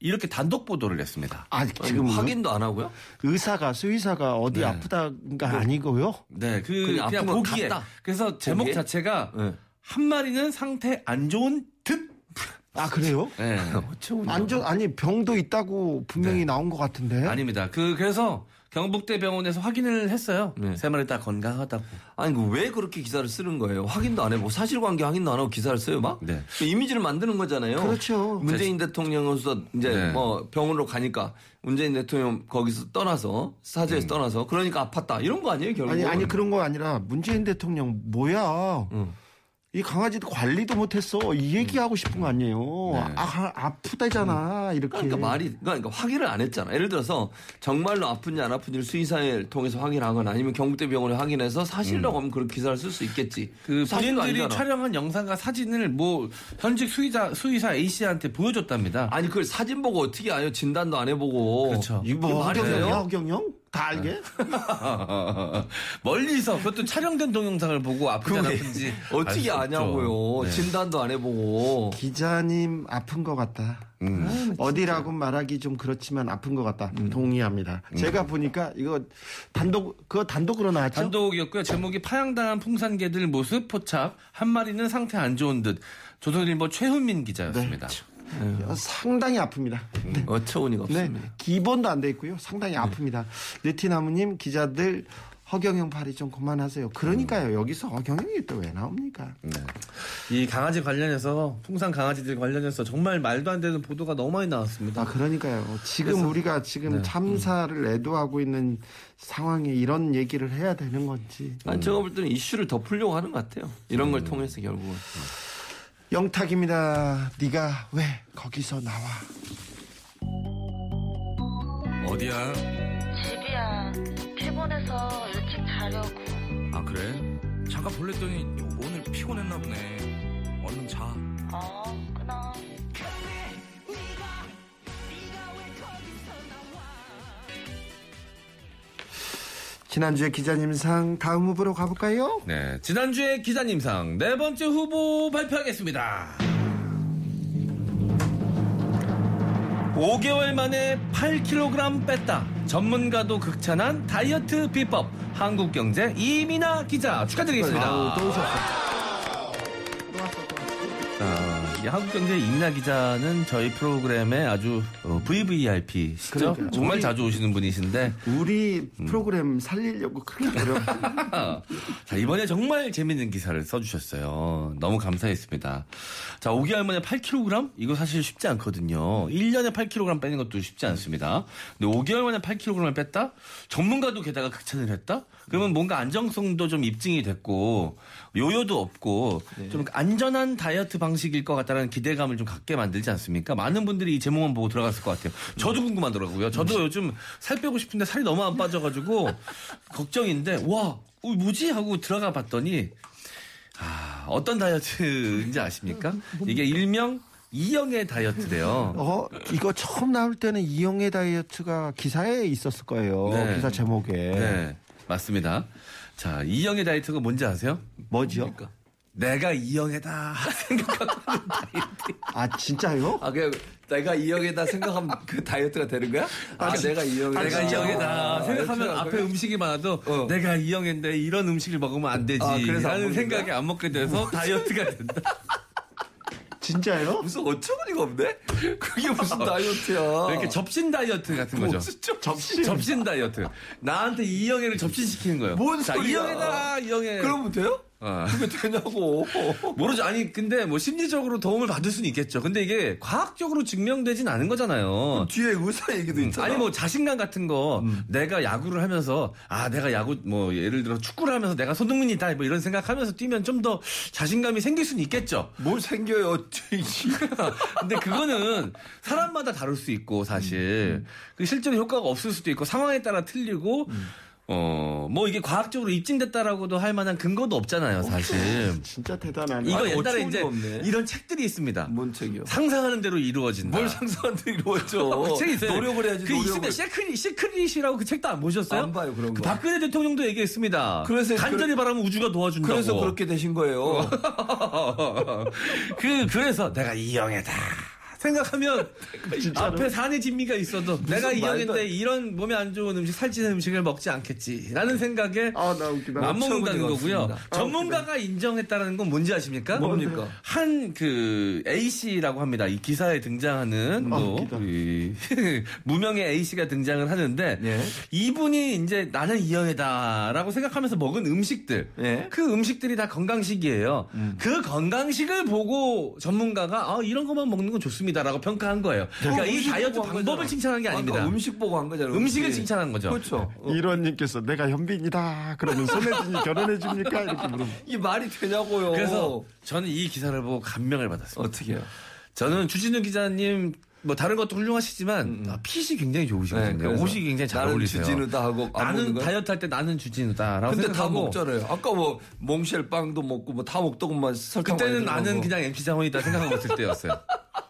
이렇게 단독 보도를 했습니다. 아, 지금 확인도 안 하고요? 의사가 수의사가 어디 네. 아프다가 아니고요. 네, 그 그냥 보기에. 같다. 그래서 제목 보기에? 자체가 네. 한 마리는 상태 안 좋은 듯. 아 그래요? 네. 안전 아니 병도 있다고 분명히 네. 나온 것 같은데. 아닙니다. 그 그래서 경북대병원에서 확인을 했어요. 네. 세 마리 다 건강하다고. 아니 그왜 그렇게 기사를 쓰는 거예요? 확인도 안 해보고 사실관계 확인도 안 하고 기사를 써요 막? 네. 그 이미지를 만드는 거잖아요. 그렇죠. 문재인 대통령으로서 이제 네. 뭐 병원으로 가니까 문재인 대통령 거기서 떠나서 사저에서 떠나서 그러니까 아팠다 이런 거 아니에요 결국? 아니 아니 그런 거 아니라 문재인 대통령 뭐야? 응. 이 강아지도 관리도 못했어. 이 얘기하고 싶은 거 아니에요. 네. 아 아프다잖아 이렇게. 그러니까 말이 그러니까 확인을 안 했잖아. 예를 들어서 정말로 아픈지 안 아픈지를 수의사를 통해서 확인하거나 아니면 경북대병원에 확인해서 사실이라고 하면 그런 기사를 쓸 수 있겠지. 그 본인들이 아니잖아. 촬영한 영상과 사진을 뭐 현직 수의자 수의사 A 씨한테 보여줬답니다. 아니 그걸 사진 보고 어떻게 아요? 진단도 안 해보고. 그렇죠. 이거 뭐 말이 허경영이야 돼요? 허경영? 다 알게? 멀리서 그것도 촬영된 동영상을 보고 아픈지 알 어떻게. 아냐고요. 네. 진단도 안 해보고. 기자님 아픈 것 같다. 음. 어디라고 말하기 좀 그렇지만 아픈 것 같다. 동의합니다. 제가 보니까 이거 단독 그거 단독으로 나왔죠. 단독이었고요. 제목이 파양당한 풍산개들 모습 포착 한 마리는 상태 안 좋은 듯 조선일보 최훈민 기자였습니다. 어, 상당히 아픕니다. 네. 어처구니가 네, 없습니다. 기본도 안 돼 있고요. 상당히 아픕니다. 느티나무님 기자들 허경영 팔이 좀 그만하세요. 그러니까요. 여기서 허경영이 또 왜 나옵니까? 네. 이 강아지 관련해서 풍산 강아지들 관련해서 정말 말도 안 되는 보도가 너무 많이 나왔습니다. 아 그러니까요. 지금 우리가 지금 참사를 애도하고 있는 상황에 이런 얘기를 해야 되는 건지. 아니, 제가 볼 때는 이슈를 덮으려고 하는 것 같아요. 이런 걸 통해서 결국은. 영탁입니다. 네가 왜 거기서 나와? 어디야? 집이야. 피곤해서 일찍 자려고. 아 그래? 잠깐 볼랬더니 오늘 피곤했나 보네. 얼른 자. 어, 지난주에 기자님상 다음 후보로 가볼까요? 네, 지난주에 기자님상 네 번째 후보 발표하겠습니다. 5개월 만에 8kg 뺐다. 전문가도 극찬한 다이어트 비법. 한국경제 이민아 기자 축하드리겠습니다. 아우, 또 오셨어. 아, 이 한국경제 이민아 기자는 저희 프로그램의 아주 어, VVIP시죠. 그러니까요. 정말 우리- 자주 오시는 분이신데 우리 프로그램 살리려고 그렇게 어려워. 자, 이번에 정말 재밌는 기사를 써주셨어요. 너무 감사했습니다. 자, 5개월 만에 8kg? 이거 사실 쉽지 않거든요. 1년에 8kg 빼는 것도 쉽지 않습니다. 근데 5개월 만에 8kg을 뺐다? 전문가도 게다가 극찬을 했다? 그러면 뭔가 안정성도 좀 입증이 됐고, 요요도 없고, 좀 안전한 다이어트 방식일 것 같다는 기대감을 좀 갖게 만들지 않습니까? 많은 분들이 이 제목만 보고 들어갔을 것 같아요. 저도 궁금하더라고요. 저도 요즘 살 빼고 싶은데 살이 너무 안 빠져가지고, 걱정인데, 와, 어, 뭐지? 하고 들어가 봤더니, 아, 어떤 다이어트인지 아십니까? 이게 일명 이영애 다이어트래요. 어, 이거 처음 나올 때는 이영애 다이어트가 기사에 있었을 거예요. 네. 기사 제목에. 네, 맞습니다. 자, 이영애 다이어트가 뭔지 아세요? 뭐죠? 내가 이영애다 생각하고 아, 진짜요? 아, 그냥 내가 이형에다 생각하면 그 다이어트가 되는 거야? 아, 내가 이형에다. 내가 이영애다 아, 생각하면 그렇구나. 앞에 음식이 많아도 어. 내가 이영애인데 이런 음식을 먹으면 안 되지 아, 라는 생각에 거야? 안 먹게 돼서 다이어트가 된다. 진짜요? 무슨 어처구니가 없네? 그게 무슨 다이어트야. 이렇게 접신 다이어트 같은 거죠. 접시. 접신 다이어트. 나한테 이영애를 접신시키는 거예요. 뭔 자, 소리야. 이영애다, 이영애. 그러면 돼요? 어. 그게 되냐고. 모르죠. 아니 근데 뭐 심리적으로 도움을 받을 수는 있겠죠. 근데 이게 과학적으로 증명되진 않은 거잖아요. 뒤에 의사 얘기도 있잖아. 아니 뭐 자신감 같은 거 내가 야구를 하면서 아 내가 야구 뭐 예를 들어 축구를 하면서 내가 손흥민이다 뭐 이런 생각하면서 뛰면 좀 더 자신감이 생길 수는 있겠죠. 뭘 생겨요. 근데 그거는 사람마다 다를 수 있고 사실 그 실제로 효과가 없을 수도 있고 상황에 따라 틀리고 어 뭐 이게 과학적으로 입증됐다라고도 할 만한 근거도 없잖아요 사실. 진짜 대단하네. 이거 아니, 옛날에 이제 없네. 이런 책들이 있습니다. 뭔 책이요? 상상하는 대로 이루어진다. 뭘 상상한 대로 이루어져. 그 책이 있어요. 노력을 해야지. 그 노력을. 있습니다. 시크릿, 시크릿이라고 그 책도 안 보셨어요? 안 봐요, 그런 그 거. 박근혜 대통령도 얘기했습니다. 그래서 간절히 바라면 우주가 도와준다고. 그래서 그렇게 되신 거예요. 그 그래서 내가 이영애다. 생각하면 앞에 산의 진미가 있어도 내가 이영애인데 안- 이런 몸에 안 좋은 음식 살찌는 음식을 먹지 않겠지라는 생각에 아. 안 먹는다는 거고요. 없습니다. 전문가가 인정했다는 건 뭔지 아십니까? 뭡니까? 한 그 A 씨라고 합니다. 이 기사에 등장하는 아. 이 무명의 A 씨가 등장을 하는데 예. 이분이 이제 나는 이영애다라고 생각하면서 먹은 음식들 예. 그 음식들이 다 건강식이에요. 그 건강식을 보고 전문가가 아, 이런 것만 먹는 건 좋습니다 라고 평가한 거예요. 그러니까 이 다이어트 방법을 거잖아. 칭찬한 게 아닙니다. 음식 보고 한 거잖아요. 음식을 음식. 칭찬한 거죠. 그렇죠. 이런님께서 내가 현빈이다. 그러면 손혜진이 결혼해 줍니까? 이렇게 물으면 이게 말이 되냐고요. 그래서 저는 이 기사를 보고 감명을 받았습니다. 어떻게 해요? 저는 주진우 기자님 뭐 다른 것도 훌륭하시지만 아, 핏이 굉장히 좋으시거든요. 네, 옷이 굉장히 잘 나는 어울리세요. 주진우다 하고 나는? 다이어트 할 때 나는 주진우다라고 근데 다 생각하고 먹잖아요. 아까 뭐 몽쉘 빵도 먹고 뭐 다 먹더구만 설탕 그때는. 나는 그냥 MC 장원이다 생각하고 있을 때였어요.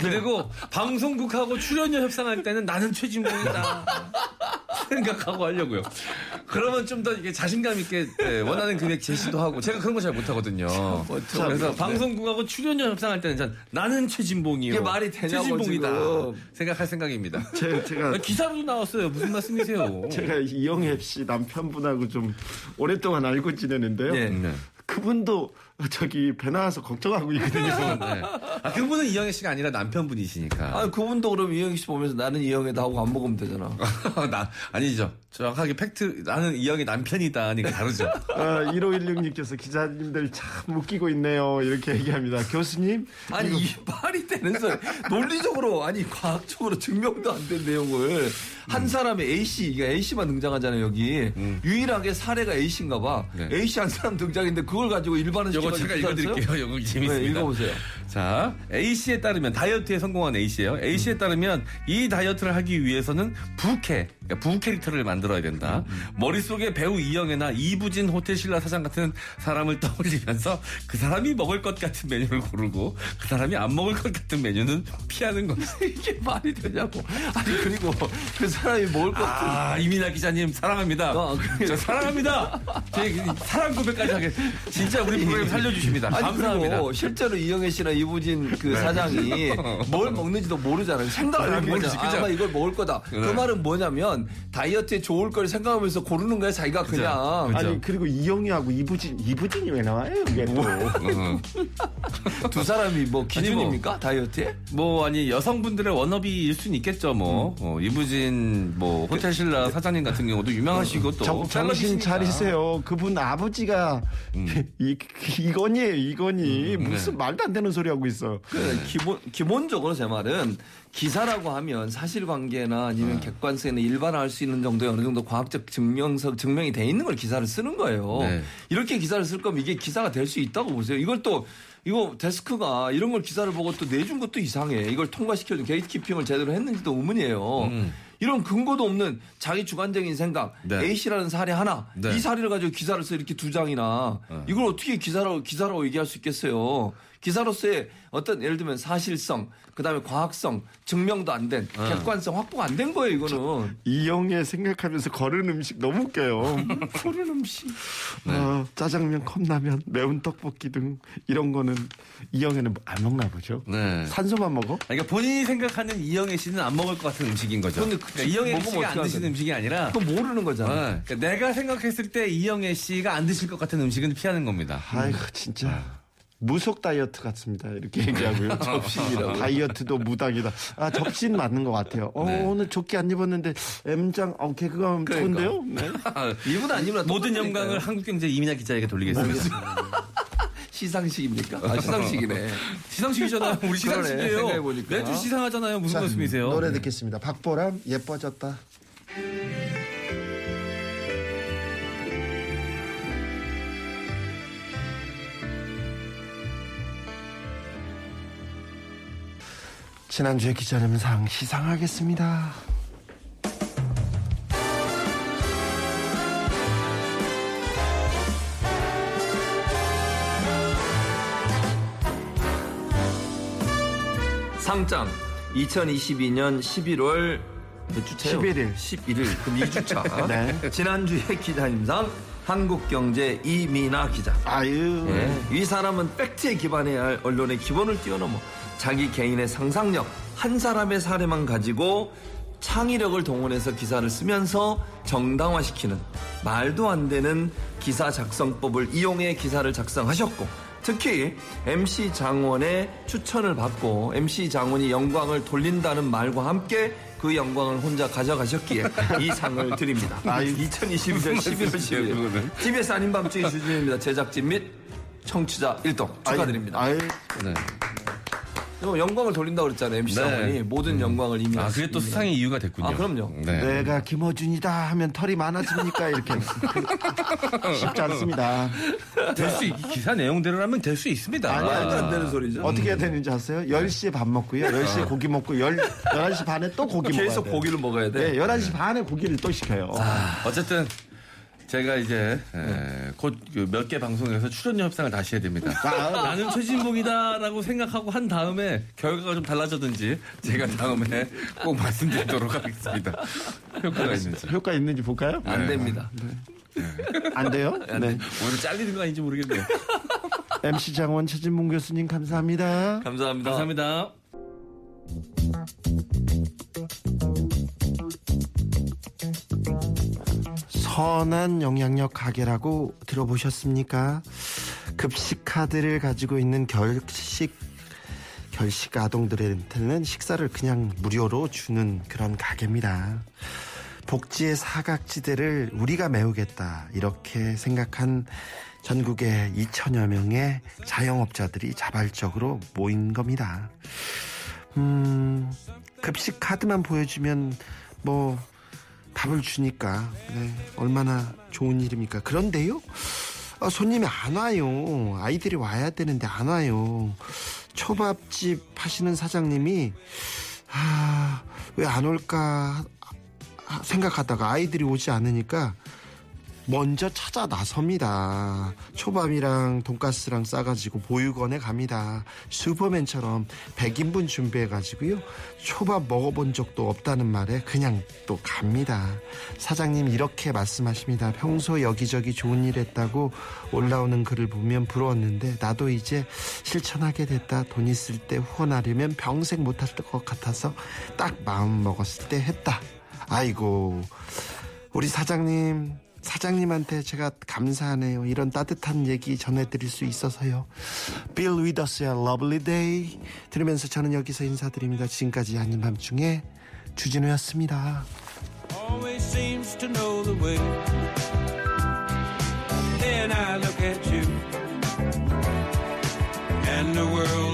그리고 방송국하고 출연료 협상할 때는 나는 최진봉이다 생각하고 하려고요. 그러면 좀 더 이게 자신감 있게 네, 원하는 금액 제시도 하고 제가 그런 거 잘 못하거든요. 그래서 방송국하고 출연료 협상할 때는 전 나는 최진봉이요. 이게 말이 되냐고, 최진봉이다 지금. 생각할 생각입니다. 제가, 제가 기사로도 나왔어요. 무슨 말씀이세요? 제가 이영애 씨 남편분하고 좀 오랫동안 알고 지내는데요. 예. 네. 그분도 저기 배 나와서 걱정하고 있거든요. 네. 아, 그분은 이영애 씨가 아니라 남편분이시니까. 아니 그분도 그럼 이영희 씨 보면서 나는 이영애다 하고 안 먹으면 되잖아. 나 아니죠. 정확하게 팩트 나는 이영애 남편이다니까 다르죠. 아, 1516님께서 기자님들 참 웃기고 있네요. 이렇게 얘기합니다. 교수님, 아니 이 말이 되는 소리 논리적으로 아니 과학적으로 증명도 안 된 내용을 한 사람의 A 씨, 이게 A 씨만 등장하잖아요 여기 유일하게 사례가 A 씨인가 봐. 네. A 씨 한 사람 등장인데 그걸 가지고 일반은 이거 제가 읽어드릴게요. 이거 재밌습니다. 네, 읽어보세요. 자, A 씨에 따르면 다이어트에 성공한 A 씨예요. A 씨에 따르면 이 다이어트를 하기 위해서는 부캐, 그러니까 부 캐릭터를 만들어야 된다. 머릿속에 배우 이영애나 이부진 호텔 신라 사장 같은 사람을 떠올리면서 그 사람이 먹을 것 같은 메뉴를 고르고 그 사람이 안 먹을 것 같은 메뉴는 피하는 것이 이게 말이 되냐고. 아니 그리고 그 사람이 먹을 것 같은 아, 이민아 기자님 사랑합니다. 어, 그게- 저 사랑합니다. 제 사랑 고백까지 하게 진짜 우리 프로그램 살려주십니다. 아니 감사합니다. 그리고 실제로 이영애 씨나 이부진 그 네. 사장이 뭘 먹는지도 모르잖아요. 생각을 아, 하는 모르지, 거잖아. 아마 이걸 먹을 거다. 그 네. 말은 뭐냐면 다이어트에 좋을 걸 생각하면서 고르는 거야 자기가 그냥. 그죠. 아니 그리고 이영희하고 이부진, 이부진이 왜 나와요? 이게 또. 어. 두 사람이 뭐 기준입니까 다이어트에? 뭐 아니 여성분들의 워너비일 수는 있겠죠 뭐 어, 이부진 뭐 호텔 신라 사장님 같은 경우도 유명하시고 또 정, 정신. 차리세요. 그분 아버지가 이, 이건이에요, 이건이. 무슨 말도 안 되는 소리 하고 있어. 그 기본 기본적으로 제 말은 기사라고 하면 사실관계나 아니면 객관성이나 일반화할 수 있는 정도의 어느 정도 과학적 증명서 증명이 돼 있는 걸 기사를 쓰는 거예요. 네. 이렇게 기사를 쓸 거면 이게 기사가 될 수 있다고 보세요. 이걸 또 이거 데스크가 이런 걸 기사를 보고 또 내준 것도 이상해. 이걸 통과시켜준 게이트키핑을 제대로 했는지도 의문이에요. 음. 이런 근거도 없는 자기 주관적인 생각, 네. A 씨라는 사례 하나, 네. 이 사례를 가지고 기사를 써 이렇게 두 장이나 이걸 어떻게 기사라고 기사라고 얘기할 수 있겠어요? 기사로서의 어떤 예를 들면 사실성, 그다음에 과학성, 증명도 안 된, 객관성 확보가 안 된 거예요, 이거는. 이영애 생각하면서 거른 음식 너무 웃겨요. 소리는 음식. 어, 짜장면, 컵라면, 매운 떡볶이 등 이런 거는 이영애는 뭐안 먹나 보죠. 네. 산소만 먹어? 그러니까 본인이 생각하는 이영애 씨는 안 먹을 것 같은 음식인 거죠. 근데 그- 그러니까 이영애 씨가 안. 드시는 음식이 아니라 그거 모르는 거잖아. 어, 그러니까 내가 생각했을 때 이영애 씨가 안 드실 것 같은 음식은 피하는 겁니다. 아이고 진짜. 무속 다이어트 같습니다. 이렇게 얘기하고요. 접신이라고. 다이어트도 무당이다. 아, 접신 맞는 것 같아요. 어, 네. 오늘 조끼 안 입었는데 M장, 어, 개그가 좋은데요? 네. 이분 아니면 모든 영광을 한국경제 이민아 기자에게 돌리겠습니다. 시상식입니까? 아, 시상식이네. 시상식이잖아요. 우리 시상식이에요. 매주 시상하잖아요. 무슨 자, 말씀이세요? 노래 듣겠습니다. 박보람, 예뻐졌다. 지난주에 기자님상 시상하겠습니다. 상장 2022년 11월 몇 주차요? 11일. 11일. 그럼 2주차. 네. 지난주에 기자님상 한국경제 이민아 기자. 아유. 예, 이 사람은 팩트에 기반해야 할 언론의 기본을 뛰어넘어 자기 개인의 상상력, 한 사람의 사례만 가지고 창의력을 동원해서 기사를 쓰면서 정당화시키는 말도 안 되는 기사 작성법을 이용해 기사를 작성하셨고 특히 MC 장원의 추천을 받고 MC 장원이 영광을 돌린다는 말과 함께 그 영광을 혼자 가져가셨기에 이 상을 드립니다. 아유. 2022년 11월 10일 TBS 아닌 밤중의 주진입니다. 제작진 및 청취자 1등 축하드립니다. 아유, 네. 또 영광을 돌린다고 그랬잖아요. MC 네. 장원이 모든 영광을 이미 아, 그게 또 수상의 이유가 됐군요. 아, 그럼요. 네. 내가 김어준이다 하면 털이 많아집니까? 이렇게. 쉽지 않습니다. 될 수, 있- 기사 내용대로라면 될 수 있습니다. 아니, 아니, 말도 안 되는 소리죠. 어떻게 해야 되는지 아세요? 10시에 밥 먹고요. 10시에 고기 먹고 10, 11시 반에 또 고기 먹어야 계속 돼요. 고기를 먹어야 돼. 네, 11시 반에 고기를 또 시켜요. 어쨌든 제가 이제 곧 몇 개 방송에서 출연료 협상을 다시 해야 됩니다. 아. 나는 최진봉이다라고 생각하고 한 다음에 결과가 좀 달라졌든지 제가 다음에 꼭 말씀드리도록 하겠습니다. 효과가 있는지. 효과 있는지 볼까요? 안 됩니다. 안 돼요? 네. 오늘 잘리는 거 아닌지 모르겠네요. MC 장원 최진봉 교수님 감사합니다. 감사합니다. 감사합니다. 선한 영향력 가게라고 들어보셨습니까? 급식 카드를 가지고 있는 결식 결식 아동들한테는 식사를 그냥 무료로 주는 그런 가게입니다. 복지의 사각지대를 우리가 메우겠다 이렇게 생각한 전국의 2천여 명의 자영업자들이 자발적으로 모인 겁니다. 음, 급식 카드만 보여주면 뭐 밥을 주니까 네, 얼마나 좋은 일입니까? 그런데요, 아, 손님이 안 와요. 아이들이 와야 되는데 안 와요. 초밥집 하시는 사장님이 아, 왜 안 올까 아, 생각하다가 아이들이 오지 않으니까 먼저 찾아 나섭니다. 초밥이랑 돈가스랑 싸가지고 보육원에 갑니다. 슈퍼맨처럼 100인분 준비해가지고요. 초밥 먹어본 적도 없다는 말에 그냥 또 갑니다. 사장님 이렇게 말씀하십니다. 평소 여기저기 좋은 일 했다고 올라오는 글을 보면 부러웠는데 나도 이제 실천하게 됐다. 돈 있을 때 후원하려면 평생 못할 것 같아서 딱 마음 먹었을 때 했다. 아이고 우리 사장님 사장님한테 제가 감사하네요. 이런 따뜻한 얘기 전해드릴 수 있어서요. Bill with us의 Lovely Day 들으면서 저는 여기서 인사드립니다. 지금까지 한인 밤중에 주진우였습니다. always seems to know the way. Then I look at you, and the world.